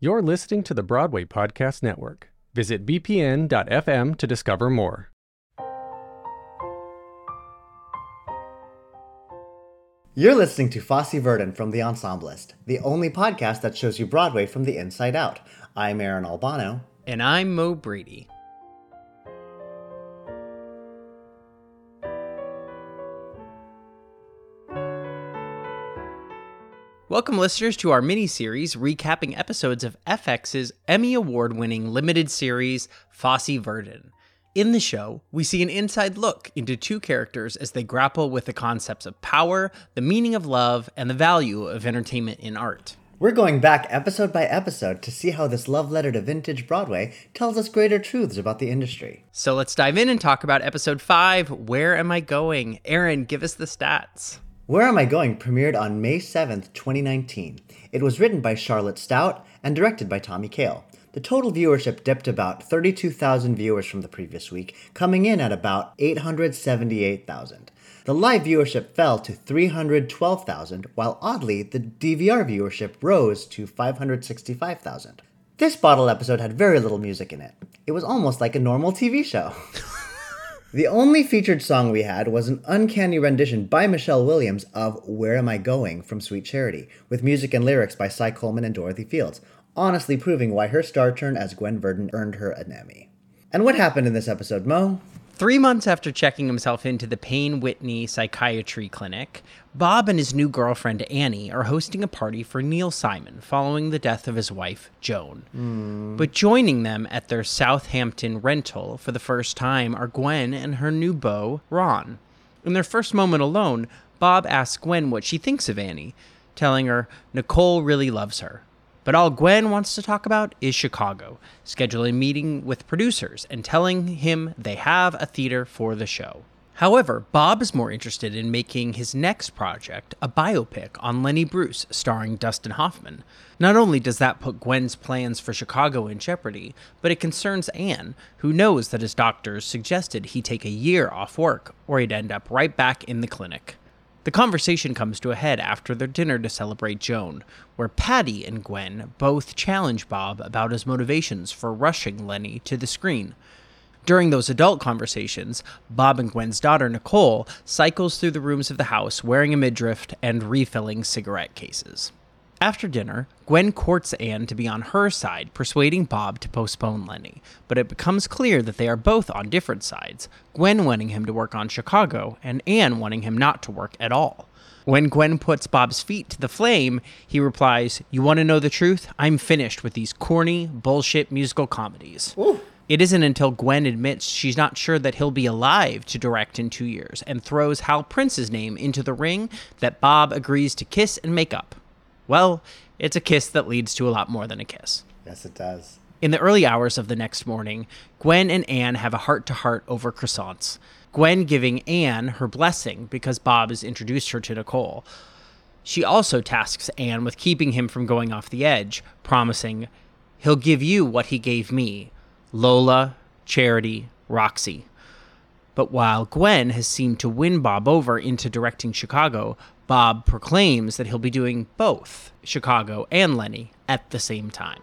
You're listening to the Broadway Podcast Network. Visit bpn.fm to discover more. You're listening to Fosse Verdon from The Ensemblist, the only podcast that shows you Broadway from the inside out. I'm Aaron Albano. And I'm Mo Brady. Welcome, listeners, to our mini series recapping episodes of FX's Emmy Award winning limited series, Fosse Verdon. In the show, we see an inside look into two characters as they grapple with the concepts of power, the meaning of love, and the value of entertainment in art. We're going back episode by episode to see how this love letter to vintage Broadway tells us greater truths about the industry. So let's dive in and talk about episode 5 Where Am I Going? Aaron, give us the stats. Where Am I Going premiered on May 7th, 2019. It was written by Charlotte Stoudt and directed by Tommy Kail. The total viewership dipped about 32,000 viewers from the previous week, coming in at about 878,000. The live viewership fell to 312,000, while oddly, the DVR viewership rose to 565,000. This bottle episode had very little music in it. It was almost like a normal TV show. The only featured song we had was an uncanny rendition by Michelle Williams of Where Am I Going from Sweet Charity, with music and lyrics by Cy Coleman and Dorothy Fields, honestly proving why her star turn as Gwen Verdon earned her an Emmy. And what happened in this episode, Mo? Three months after checking himself into the Payne Whitney Psychiatry Clinic, Bob and his new girlfriend Annie are hosting a party for Neil Simon following the death of his wife, Joan. Hmm. But joining them at their Southampton rental for the first time are Gwen and her new beau, Ron. In their first moment alone, Bob asks Gwen what she thinks of Annie, telling her Nicole really loves her. But all Gwen wants to talk about is Chicago, scheduling a meeting with producers and telling him they have a theater for the show. However, Bob is more interested in making his next project a biopic on Lenny Bruce starring Dustin Hoffman. Not only does that put Gwen's plans for Chicago in jeopardy, but it concerns Anne, who knows that his doctors suggested he take a year off work or he'd end up right back in the clinic. The conversation comes to a head after their dinner to celebrate Joan, where Patty and Gwen both challenge Bob about his motivations for rushing Lenny to the screen. During those adult conversations, Bob and Gwen's daughter Nicole cycles through the rooms of the house wearing a midriff and refilling cigarette cases. After dinner, Gwen courts Anne to be on her side, persuading Bob to postpone Lenny, but it becomes clear that they are both on different sides, Gwen wanting him to work on Chicago, and Anne wanting him not to work at all. When Gwen puts Bob's feet to the flame, he replies, You want to know the truth? I'm finished with these corny, bullshit musical comedies. It isn't until Gwen admits she's not sure that he'll be alive to direct in two years and throws Hal Prince's name into the ring that Bob agrees to kiss and make up. Well, it's a kiss that leads to a lot more than a kiss. Yes, it does. In the early hours of the next morning, Gwen and Anne have a heart to heart over croissants. Gwen giving Anne her blessing because Bob has introduced her to Nicole. She also tasks Anne with keeping him from going off the edge, promising, He'll give you what he gave me Lola, Charity, Roxy. But while Gwen has seemed to win Bob over into directing Chicago, Bob proclaims that he'll be doing both Chicago and Lenny at the same time.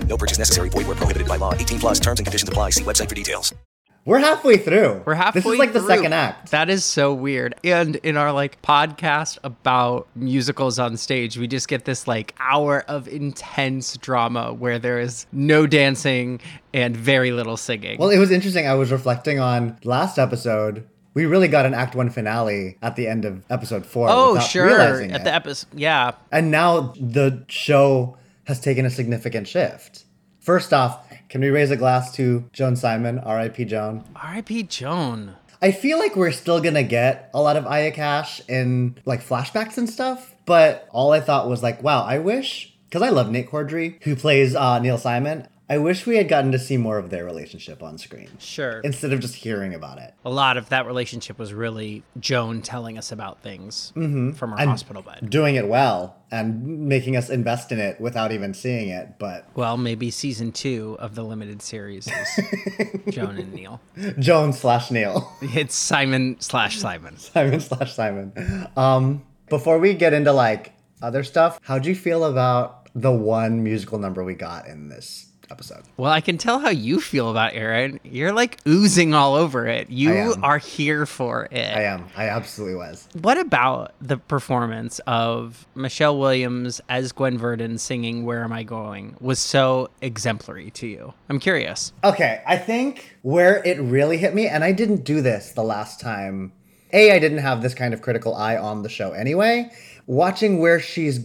No purchase necessary. Void where prohibited by law. 18 plus terms and conditions apply. See website for details. We're halfway through. We're halfway. Through. This is like the second act. That is so weird. And in our like podcast about musicals on stage, we just get this like hour of intense drama where there is no dancing and very little singing. Well, it was interesting. I was reflecting on last episode. We really got an Act One finale at the end of episode four. oh, sure. At it. the episode, yeah. And now the show has taken a significant shift. First off, can we raise a glass to Joan Simon, R.I.P. Joan? R.I.P. Joan. I feel like we're still gonna get a lot of Aya Cash in like flashbacks and stuff, but all I thought was like, wow, I wish because I love Nate Corddry, who plays uh, Neil Simon. I wish we had gotten to see more of their relationship on screen Sure. instead of just hearing about it. a lot of that relationship was really Joan telling us about things from her And hospital bed. Doing it well and making us invest in it without even seeing it, but Well, maybe season two of the limited series is Joan and Neil. Joan slash Neil. It's Simon slash Simon. Simon slash Simon. Um, before we get into like other stuff, how'd you feel about the one musical number we got in this episode? Well, I can tell how you feel about Aaron. You're like oozing all over it. You are here for it. I am. I absolutely was. What about the performance of Michelle Williams as Gwen Verdon singing Where Am I Going was so exemplary to you? I'm curious. Okay, I think where it really hit me, and I didn't do this the last time. A, I didn't have this kind of critical eye on the show anyway. Watching where she's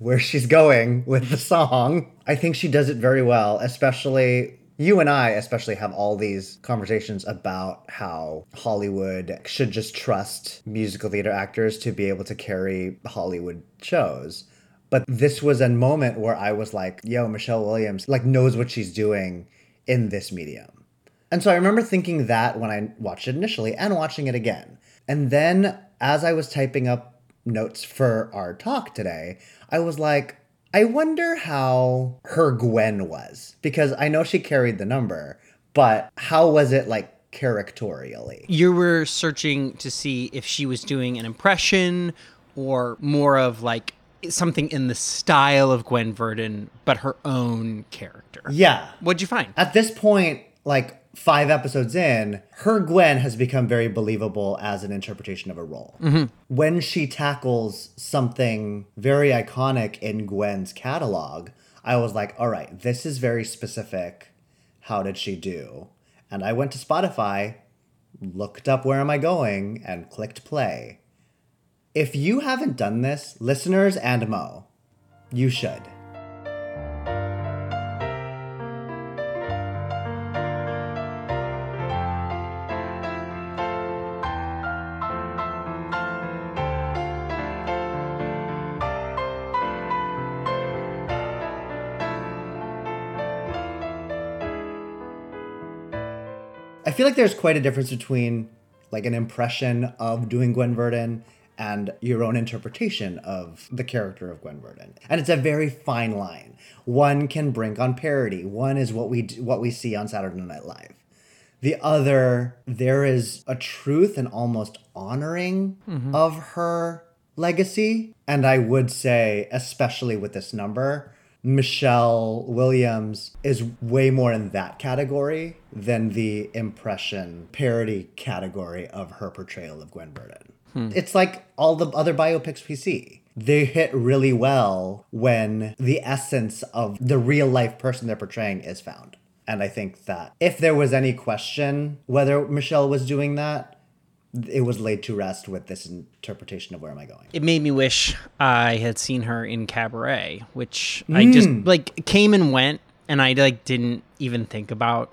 where she's going with the song, I think she does it very well, especially you and I especially have all these conversations about how Hollywood should just trust musical theater actors to be able to carry Hollywood shows. But this was a moment where I was like, yo, Michelle Williams like knows what she's doing in this medium. And so I remember thinking that when I watched it initially and watching it again. And then as I was typing up notes for our talk today, I was like, I wonder how her Gwen was. Because I know she carried the number, but how was it like characterially? You were searching to see if she was doing an impression or more of like something in the style of Gwen Verdon, but her own character. Yeah. What'd you find? At this point, like five episodes in, her Gwen has become very believable as an interpretation of a role. Mm-hmm. When she tackles something very iconic in Gwen's catalog, I was like, all right, this is very specific. How did she do? And I went to Spotify, looked up Where Am I Going, and clicked play. If you haven't done this, listeners and Mo, you should. Feel like there's quite a difference between like an impression of doing Gwen Verdon and your own interpretation of the character of Gwen Verdon. And it's a very fine line. One can brink on parody. One is what we d- what we see on Saturday Night Live. The other, there is a truth and almost honoring mm-hmm. of her legacy. And I would say, especially with this number, Michelle Williams is way more in that category than the impression parody category of her portrayal of Gwen Verdon. Hmm. It's like all the other biopics we see. They hit really well when the essence of the real life person they're portraying is found. And I think that if there was any question whether Michelle was doing that, it was laid to rest with this interpretation of where am I going. It made me wish I had seen her in Cabaret, which I just hmm. like came and went, and I like didn't even think about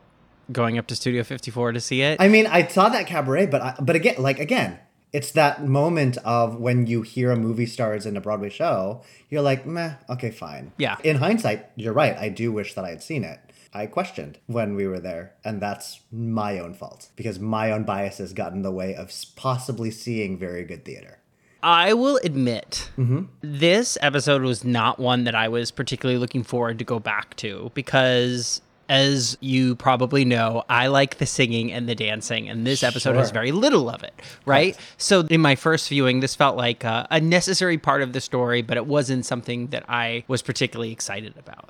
going up to Studio 54 to see it. I mean, I saw that cabaret, but I, but again, like again, it's that moment of when you hear a movie stars in a Broadway show, you're like, meh, okay, fine. Yeah. In hindsight, you're right. I do wish that I had seen it. I questioned when we were there, and that's my own fault because my own biases got in the way of possibly seeing very good theater. I will admit, mm-hmm. this episode was not one that I was particularly looking forward to go back to because, as you probably know, I like the singing and the dancing, and this episode has very little of it, right? So, in my first viewing, this felt like uh, a necessary part of the story, but it wasn't something that I was particularly excited about.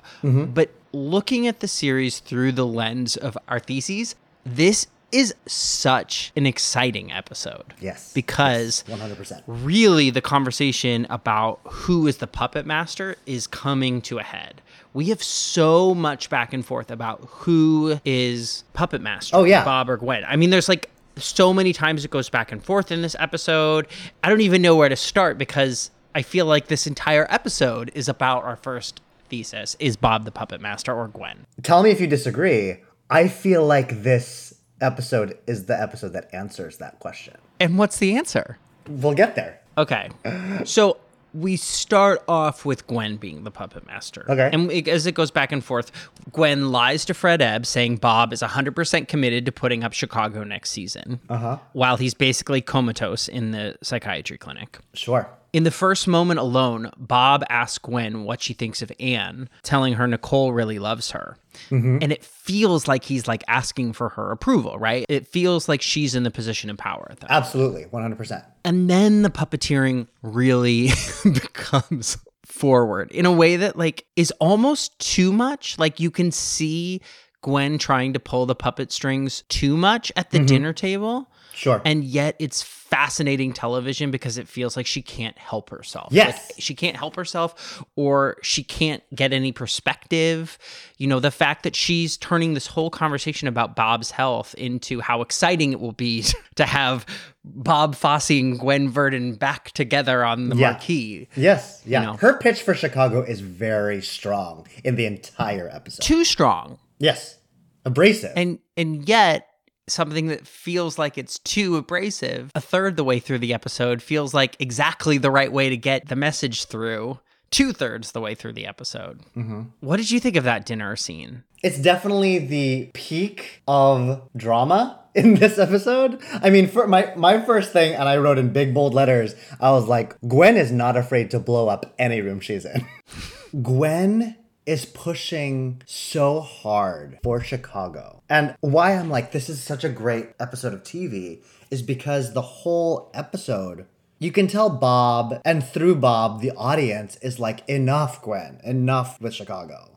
But looking at the series through the lens of our theses, this is such an exciting episode. Yes. Because 100%. really the conversation about who is the puppet master is coming to a head. We have so much back and forth about who is puppet master. Oh, yeah. Bob or Gwen. I mean, there's like so many times it goes back and forth in this episode. I don't even know where to start because I feel like this entire episode is about our first thesis is Bob the puppet master or Gwen. Tell me if you disagree. I feel like this episode is the episode that answers that question. And what's the answer? We'll get there. Okay. So we start off with Gwen being the puppet master. Okay. And it, as it goes back and forth, Gwen lies to Fred Ebb saying Bob is 100% committed to putting up Chicago next season. Uh-huh. While he's basically comatose in the psychiatry clinic. Sure. In the first moment alone, Bob asks Gwen what she thinks of Anne, telling her Nicole really loves her. And it feels like he's like asking for her approval, right? It feels like she's in the position of power that Absolutely. 100%. and then the puppeteering really becomes forward in a way that like is almost too much like you can see gwen trying to pull the puppet strings too much at the mm-hmm. dinner table Sure. and yet it's fascinating television because it feels like she can't help herself. Yes. Like, she can't help herself or she can't get any perspective. You know, the fact that she's turning this whole conversation about Bob's health into how exciting it will be to have Bob Fosse and Gwen Verdon back together on the Yeah. marquee. yes. Yeah. know. Her pitch for Chicago is very strong in the entire episode. Too strong. Yes. Abrasive. and and yet something that feels like it's too abrasive a third the way through the episode feels like exactly the right way to get the message through two thirds the way through the episode mm-hmm. what did you think of that dinner scene it's definitely the peak of drama in this episode. I mean, for my my first thing, and I wrote in big bold letters, I was like, Gwen is not afraid to blow up any room she's in. Gwen is pushing so hard for Chicago. And why I'm like, this is such a great episode of TV is because the whole episode, you can tell Bob, and through Bob, the audience is like, enough, Gwen, enough with Chicago.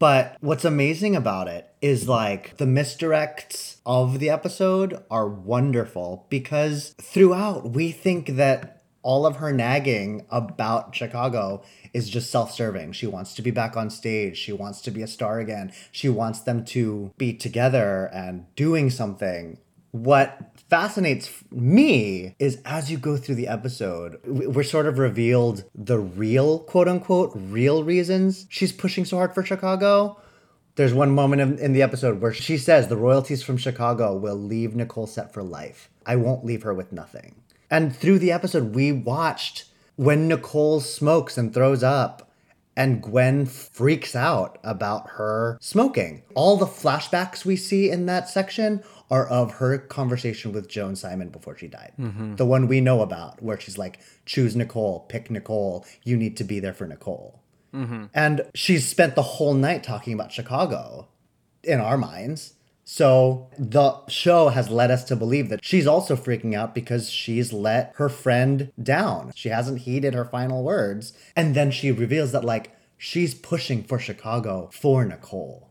But what's amazing about it is like the misdirects of the episode are wonderful because throughout we think that all of her nagging about Chicago is just self serving. She wants to be back on stage. She wants to be a star again. She wants them to be together and doing something. What fascinates me is as you go through the episode, we're sort of revealed the real, quote unquote, real reasons she's pushing so hard for Chicago. There's one moment in the episode where she says the royalties from Chicago will leave Nicole set for life. I won't leave her with nothing. And through the episode, we watched when Nicole smokes and throws up and Gwen freaks out about her smoking. All the flashbacks we see in that section are of her conversation with Joan Simon before she died. Mm-hmm. The one we know about, where she's like, choose Nicole, pick Nicole, you need to be there for Nicole. Mm-hmm. And she's spent the whole night talking about Chicago in our minds. So the show has led us to believe that she's also freaking out because she's let her friend down. She hasn't heeded her final words. And then she reveals that, like, she's pushing for Chicago for Nicole.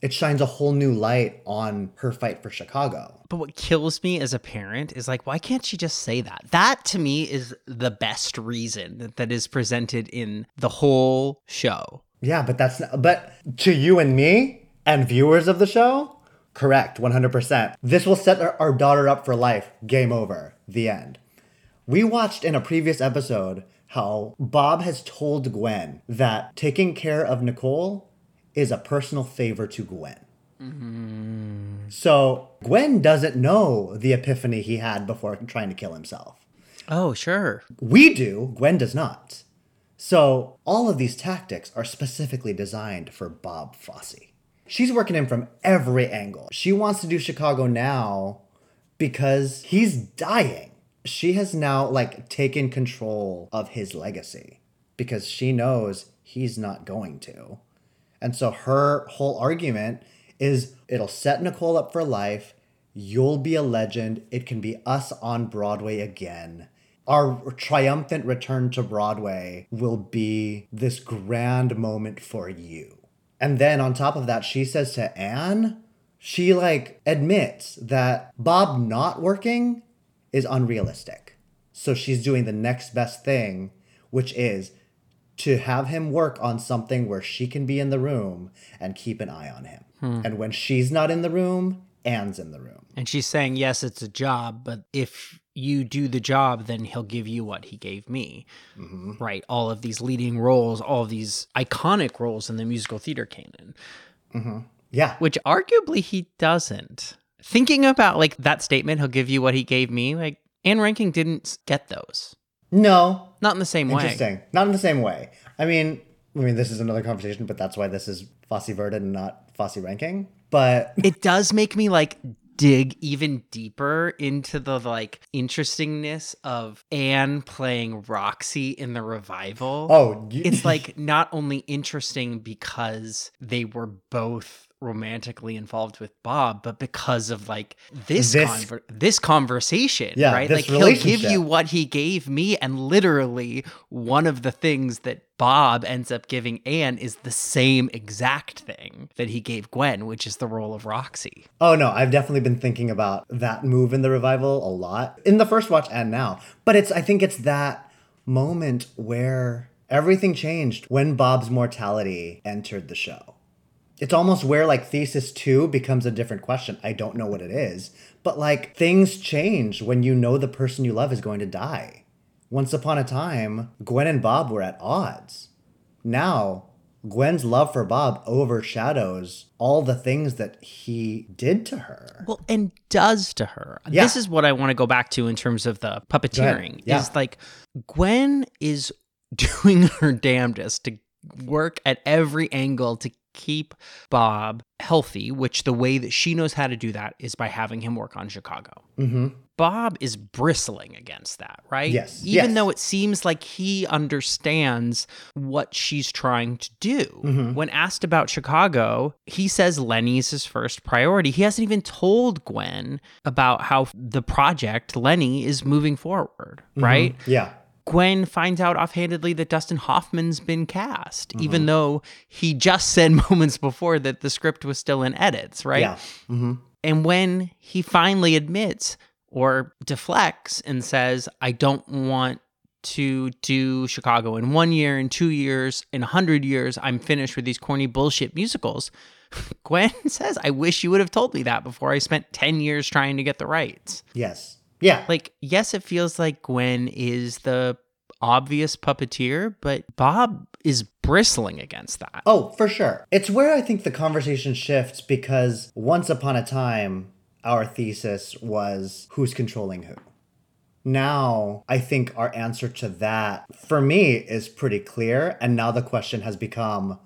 It shines a whole new light on her fight for Chicago. but what kills me as a parent is like why can't she just say that that to me is the best reason that, that is presented in the whole show Yeah, but that's not, but to you and me, And viewers of the show? Correct, 100%. This will set our, our daughter up for life. Game over. The end. We watched in a previous episode how Bob has told Gwen that taking care of Nicole is a personal favor to Gwen. Mm-hmm. So Gwen doesn't know the epiphany he had before trying to kill himself. Oh, sure. We do, Gwen does not. So all of these tactics are specifically designed for Bob Fosse. She's working him from every angle. She wants to do Chicago now because he's dying. She has now like taken control of his legacy because she knows he's not going to. And so her whole argument is it'll set Nicole up for life. You'll be a legend. It can be us on Broadway again. Our triumphant return to Broadway will be this grand moment for you. And then on top of that, she says to Anne, she like admits that Bob not working is unrealistic. So she's doing the next best thing, which is to have him work on something where she can be in the room and keep an eye on him. Hmm. And when she's not in the room, Anne's in the room. And she's saying, yes, it's a job, but if you do the job, then he'll give you what he gave me. Mm-hmm. Right? All of these leading roles, all of these iconic roles in the musical theater canon, mm-hmm. Yeah. which arguably he doesn't. Thinking about like that statement, he'll give you what he gave me, like Anne Reinking didn't get those. No, Not in the same way. Interesting. Not in the same way. I mean, I mean, this is another conversation, but that's why this is Fosse Verdon and not Fosse Reinking. But it does make me like dig even deeper into the like interestingness of Anne playing Roxy in the revival. oh, you, it's like not only interesting because they were both romantically involved with Bob, but because of like this This- conver- this conversation, Yeah, right? this Like he'll give you what he gave me, and literally one of the things that Bob ends up giving Anne is the same exact thing that he gave Gwen, which is the role of Roxy. oh no, I've definitely been thinking about that move in the revival a lot in the first watch and now. But it's I think it's that moment where everything changed when Bob's mortality entered the show. It's almost where like thesis 2 becomes a different question. I don't know what it is, but like things change when you know the person you love is going to die. Once upon a time, Gwen and Bob were at odds. Now, Gwen's love for Bob overshadows all the things that he did to her. Well, and does to her. Yeah. This is what I want to go back to in terms of the puppeteering. Yeah. Is like Gwen is doing her damnedest to work at every angle to keep Bob healthy, which the way that she knows how to do that is by having him work on Chicago. Mm-hmm. Bob is bristling against that, right? Yes, Even yes. though it seems like he understands what she's trying to do. Mm-hmm. When asked about Chicago, he says Lenny's his first priority. He hasn't even told Gwen about how the project, Lenny, is moving forward, Mm-hmm. right? Yeah. Gwen finds out offhandedly that Dustin Hoffman's been cast, Mm-hmm. even though he just said moments before that the script was still in edits, right? Yeah. Mm-hmm. And when he finally admits or deflects and says, I don't want to do Chicago in one year, in two years, in a hundred years, I'm finished with these corny bullshit musicals. Gwen says, I wish you would have told me that before I spent 10 years trying to get the rights. Yes. Yeah. Like, yes, it feels like Gwen is the obvious puppeteer, but Bob is bristling against that. Oh, for sure. It's where I think the conversation shifts because once upon a time, our thesis was who's controlling who. Now, I think our answer to that, for me, is pretty clear. And now the question has become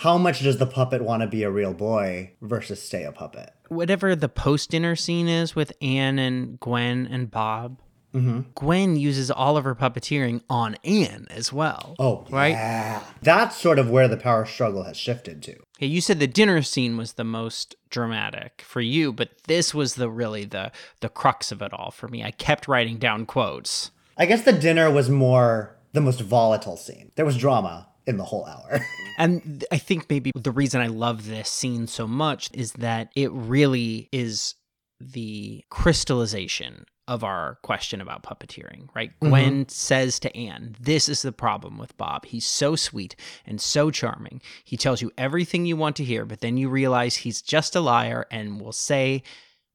how much does the puppet want to be a real boy versus stay a puppet? whatever the post dinner scene is with Anne and Gwen and Bob, Mm-hmm. Gwen uses all of her puppeteering on Anne as well. Oh, right. Yeah. That's sort of where the power struggle has shifted to. Yeah, you said the dinner scene was the most dramatic for you, but this was the really the the crux of it all for me. I kept writing down quotes. I guess the dinner was more the most volatile scene. There was drama in the whole hour. And I think maybe the reason I love this scene so much is that it really is the crystallization of our question about puppeteering, right? Mm-hmm. Gwen says to Anne, This is the problem with Bob. He's so sweet and so charming. He tells you everything you want to hear, but then you realize he's just a liar and will say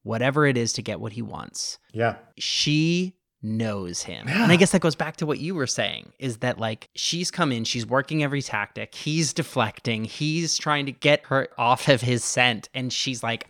whatever it is to get what he wants. Yeah. She knows him. And I guess that goes back to what you were saying is that like she's come in, she's working every tactic, he's deflecting, he's trying to get her off of his scent, and she's like,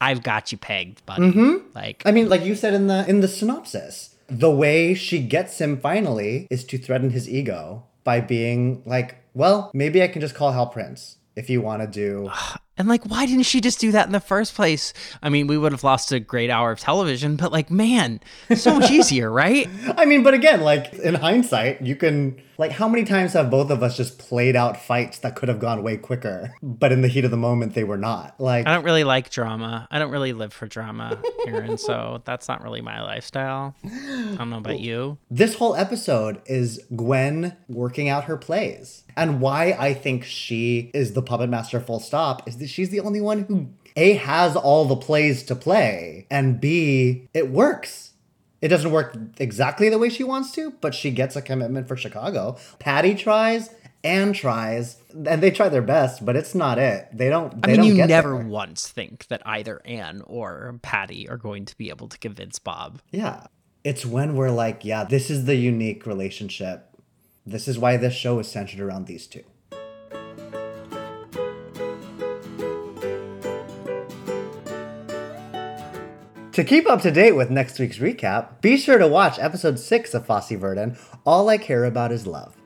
I've got you pegged, buddy. Mm-hmm. Like I mean, like you said in the in the synopsis, the way she gets him finally is to threaten his ego by being like, "Well, maybe I can just call Hal Prince if you want to do." And like, why didn't she just do that in the first place? I mean, we would have lost a great hour of television, but like, man, so much easier, right? I mean, but again, like in hindsight, you can like how many times have both of us just played out fights that could have gone way quicker, but in the heat of the moment they were not. Like I don't really like drama. I don't really live for drama, Aaron. so that's not really my lifestyle. I don't know about you. this whole episode is Gwen working out her plays. And why I think she is the puppet master full stop is that she's the only one who A has all the plays to play and B it works. It doesn't work exactly the way she wants to, but she gets a commitment for Chicago. Patty tries and tries and they try their best, but it's not it. They don't I they mean, don't you never there. once think that either Anne or Patty are going to be able to convince Bob. Yeah. It's when we're like, yeah, this is the unique relationship. This is why this show is centered around these two. To keep up to date with next week's recap, be sure to watch episode 6 of Fosse Verdon, All I Care About Is Love.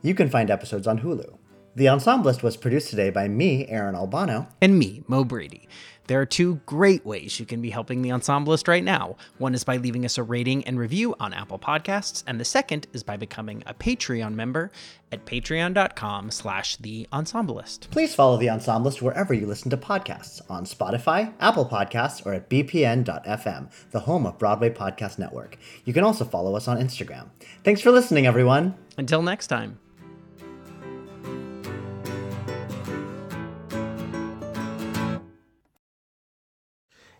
You can find episodes on Hulu. The Ensemblist was produced today by me, Aaron Albano. and me, Mo Brady. There are two great ways you can be helping the Ensemblist right now. One is by leaving us a rating and review on Apple Podcasts, and the second is by becoming a Patreon member at patreon.com slash the Ensemblist. Please follow the Ensemblist wherever you listen to podcasts on Spotify, Apple Podcasts, or at bpn.fm, the home of Broadway Podcast Network. You can also follow us on Instagram. Thanks for listening, everyone. Until next time.